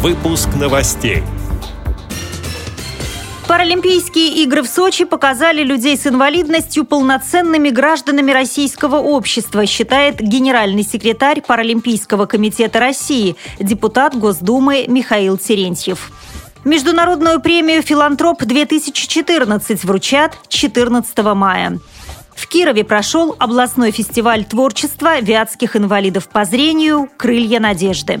Выпуск новостей. Паралимпийские игры в Сочи показали людей с инвалидностью полноценными гражданами российского общества, считает генеральный секретарь Паралимпийского комитета России, депутат Госдумы Михаил Терентьев. Международную премию «Филантроп-2014» вручат 14 мая. В Кирове прошел областной фестиваль творчества вятских инвалидов по зрению «Крылья надежды».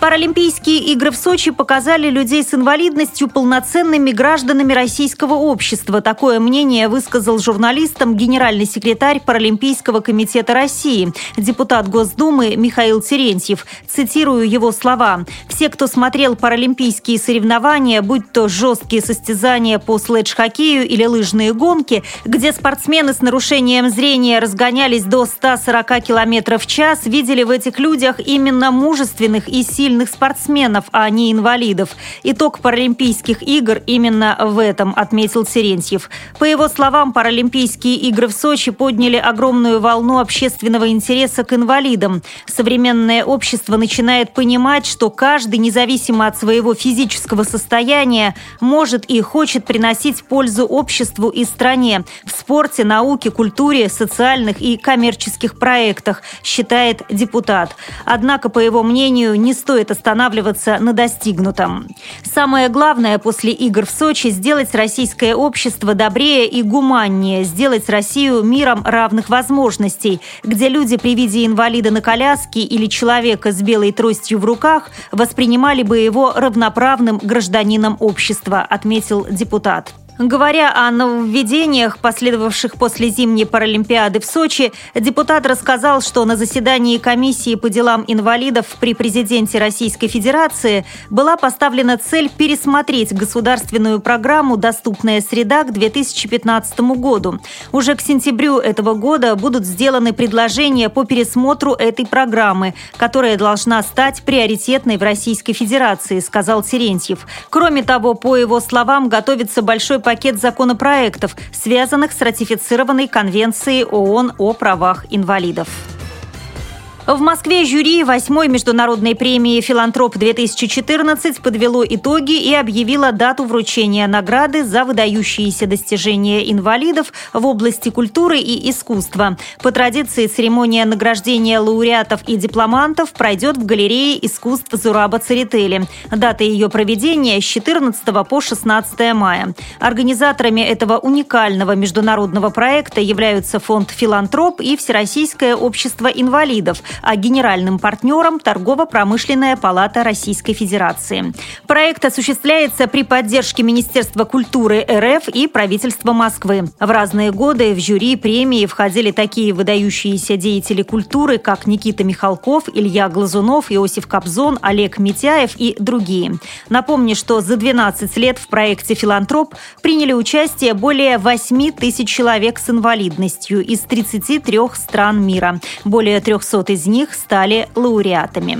Паралимпийские игры в Сочи показали людей с инвалидностью полноценными гражданами российского общества. Такое мнение высказал журналистам генеральный секретарь Паралимпийского комитета России, депутат Госдумы Михаил Терентьев. Цитирую его слова. «Все, кто смотрел паралимпийские соревнования, будь то жесткие состязания по следж-хоккею или лыжные гонки, где спортсмены с нарушением зрения разгонялись до 140 км в час, видели в этих людях именно мужественных и сильных сильных спортсменов, а не инвалидов. Итог Паралимпийских игр именно в этом, отметил Терентьев. По его словам, Паралимпийские игры в Сочи подняли огромную волну общественного интереса к инвалидам. Современное общество начинает понимать, что каждый, независимо от своего физического состояния, может и хочет приносить пользу обществу и стране в спорте, науке, культуре, социальных и коммерческих проектах, считает депутат. Однако, по его мнению, не стоит стоит останавливаться на достигнутом. Самое главное после игр в Сочи – сделать российское общество добрее и гуманнее, сделать Россию миром равных возможностей, где люди при виде инвалида на коляске или человека с белой тростью в руках воспринимали бы его равноправным гражданином общества, отметил депутат. Говоря о нововведениях, последовавших после зимней Паралимпиады в Сочи, депутат рассказал, что на заседании комиссии по делам инвалидов при президенте Российской Федерации была поставлена цель пересмотреть государственную программу «Доступная среда» к 2015 году. Уже к сентябрю этого года будут сделаны предложения по пересмотру этой программы, которая должна стать приоритетной в Российской Федерации, сказал Терентьев. Кроме того, по его словам, готовится большой пакет законопроектов, связанных с ратифицированной Конвенцией ООН о правах инвалидов. В Москве жюри 8-й международной премии «Филантроп-2014» подвело итоги и объявило дату вручения награды за выдающиеся достижения инвалидов в области культуры и искусства. По традиции церемония награждения лауреатов и дипломантов пройдет в галерее искусств Зураба Церетели. Дата ее проведения с 14 по 16 мая. Организаторами этого уникального международного проекта являются фонд «Филантроп» и Всероссийское общество инвалидов – а генеральным партнером – Торгово-промышленная палата Российской Федерации. Проект осуществляется при поддержке Министерства культуры РФ и правительства Москвы. В разные годы в жюри премии входили такие выдающиеся деятели культуры, как Никита Михалков, Илья Глазунов, Иосиф Кобзон, Олег Митяев и другие. Напомню, что за 12 лет в проекте «Филантроп» приняли участие более 8 тысяч человек с инвалидностью из 33 стран мира. Более 300 из них стали лауреатами.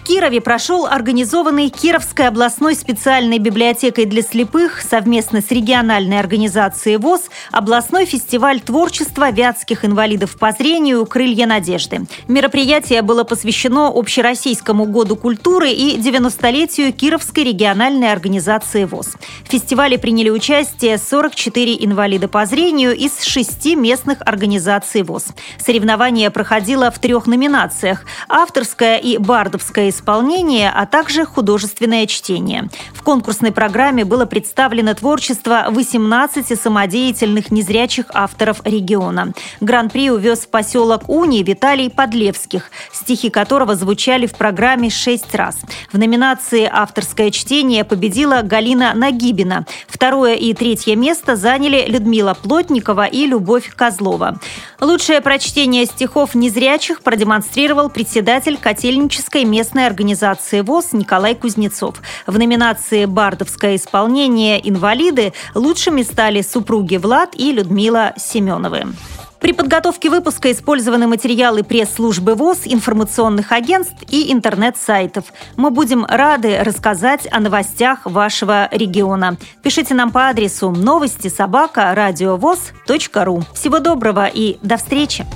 Кирове прошел организованный Кировской областной специальной библиотекой для слепых совместно с региональной организацией ВОЗ областной фестиваль творчества вятских инвалидов по зрению «Крылья надежды». Мероприятие было посвящено Общероссийскому году культуры и 90-летию Кировской региональной организации ВОЗ. В фестивале приняли участие 44 инвалида по зрению из шести местных организаций ВОЗ. Соревнование проходило в трех номинациях – авторское и бардовское исполнение, а также художественное чтение. В конкурсной программе было представлено творчество 18 самодеятельных незрячих авторов региона. Гран-при увез поселок Уни Виталий Подлевских, стихи которого звучали в программе шесть раз. В номинации «Авторское чтение» победила Галина Нагибина. Второе и третье место заняли Людмила Плотникова и Любовь Козлова. Лучшее прочтение стихов незрячих продемонстрировал председатель Котельнической местной организации ВОЗ Николай Кузнецов. В номинации «Бардовское исполнение. Инвалиды» лучшими стали супруги Влад и Людмила Семеновы. При подготовке выпуска использованы материалы пресс-службы ВОЗ, информационных агентств и интернет-сайтов. Мы будем рады рассказать о новостях вашего региона. Пишите нам по адресу новости собака ру. Всего доброго и до встречи!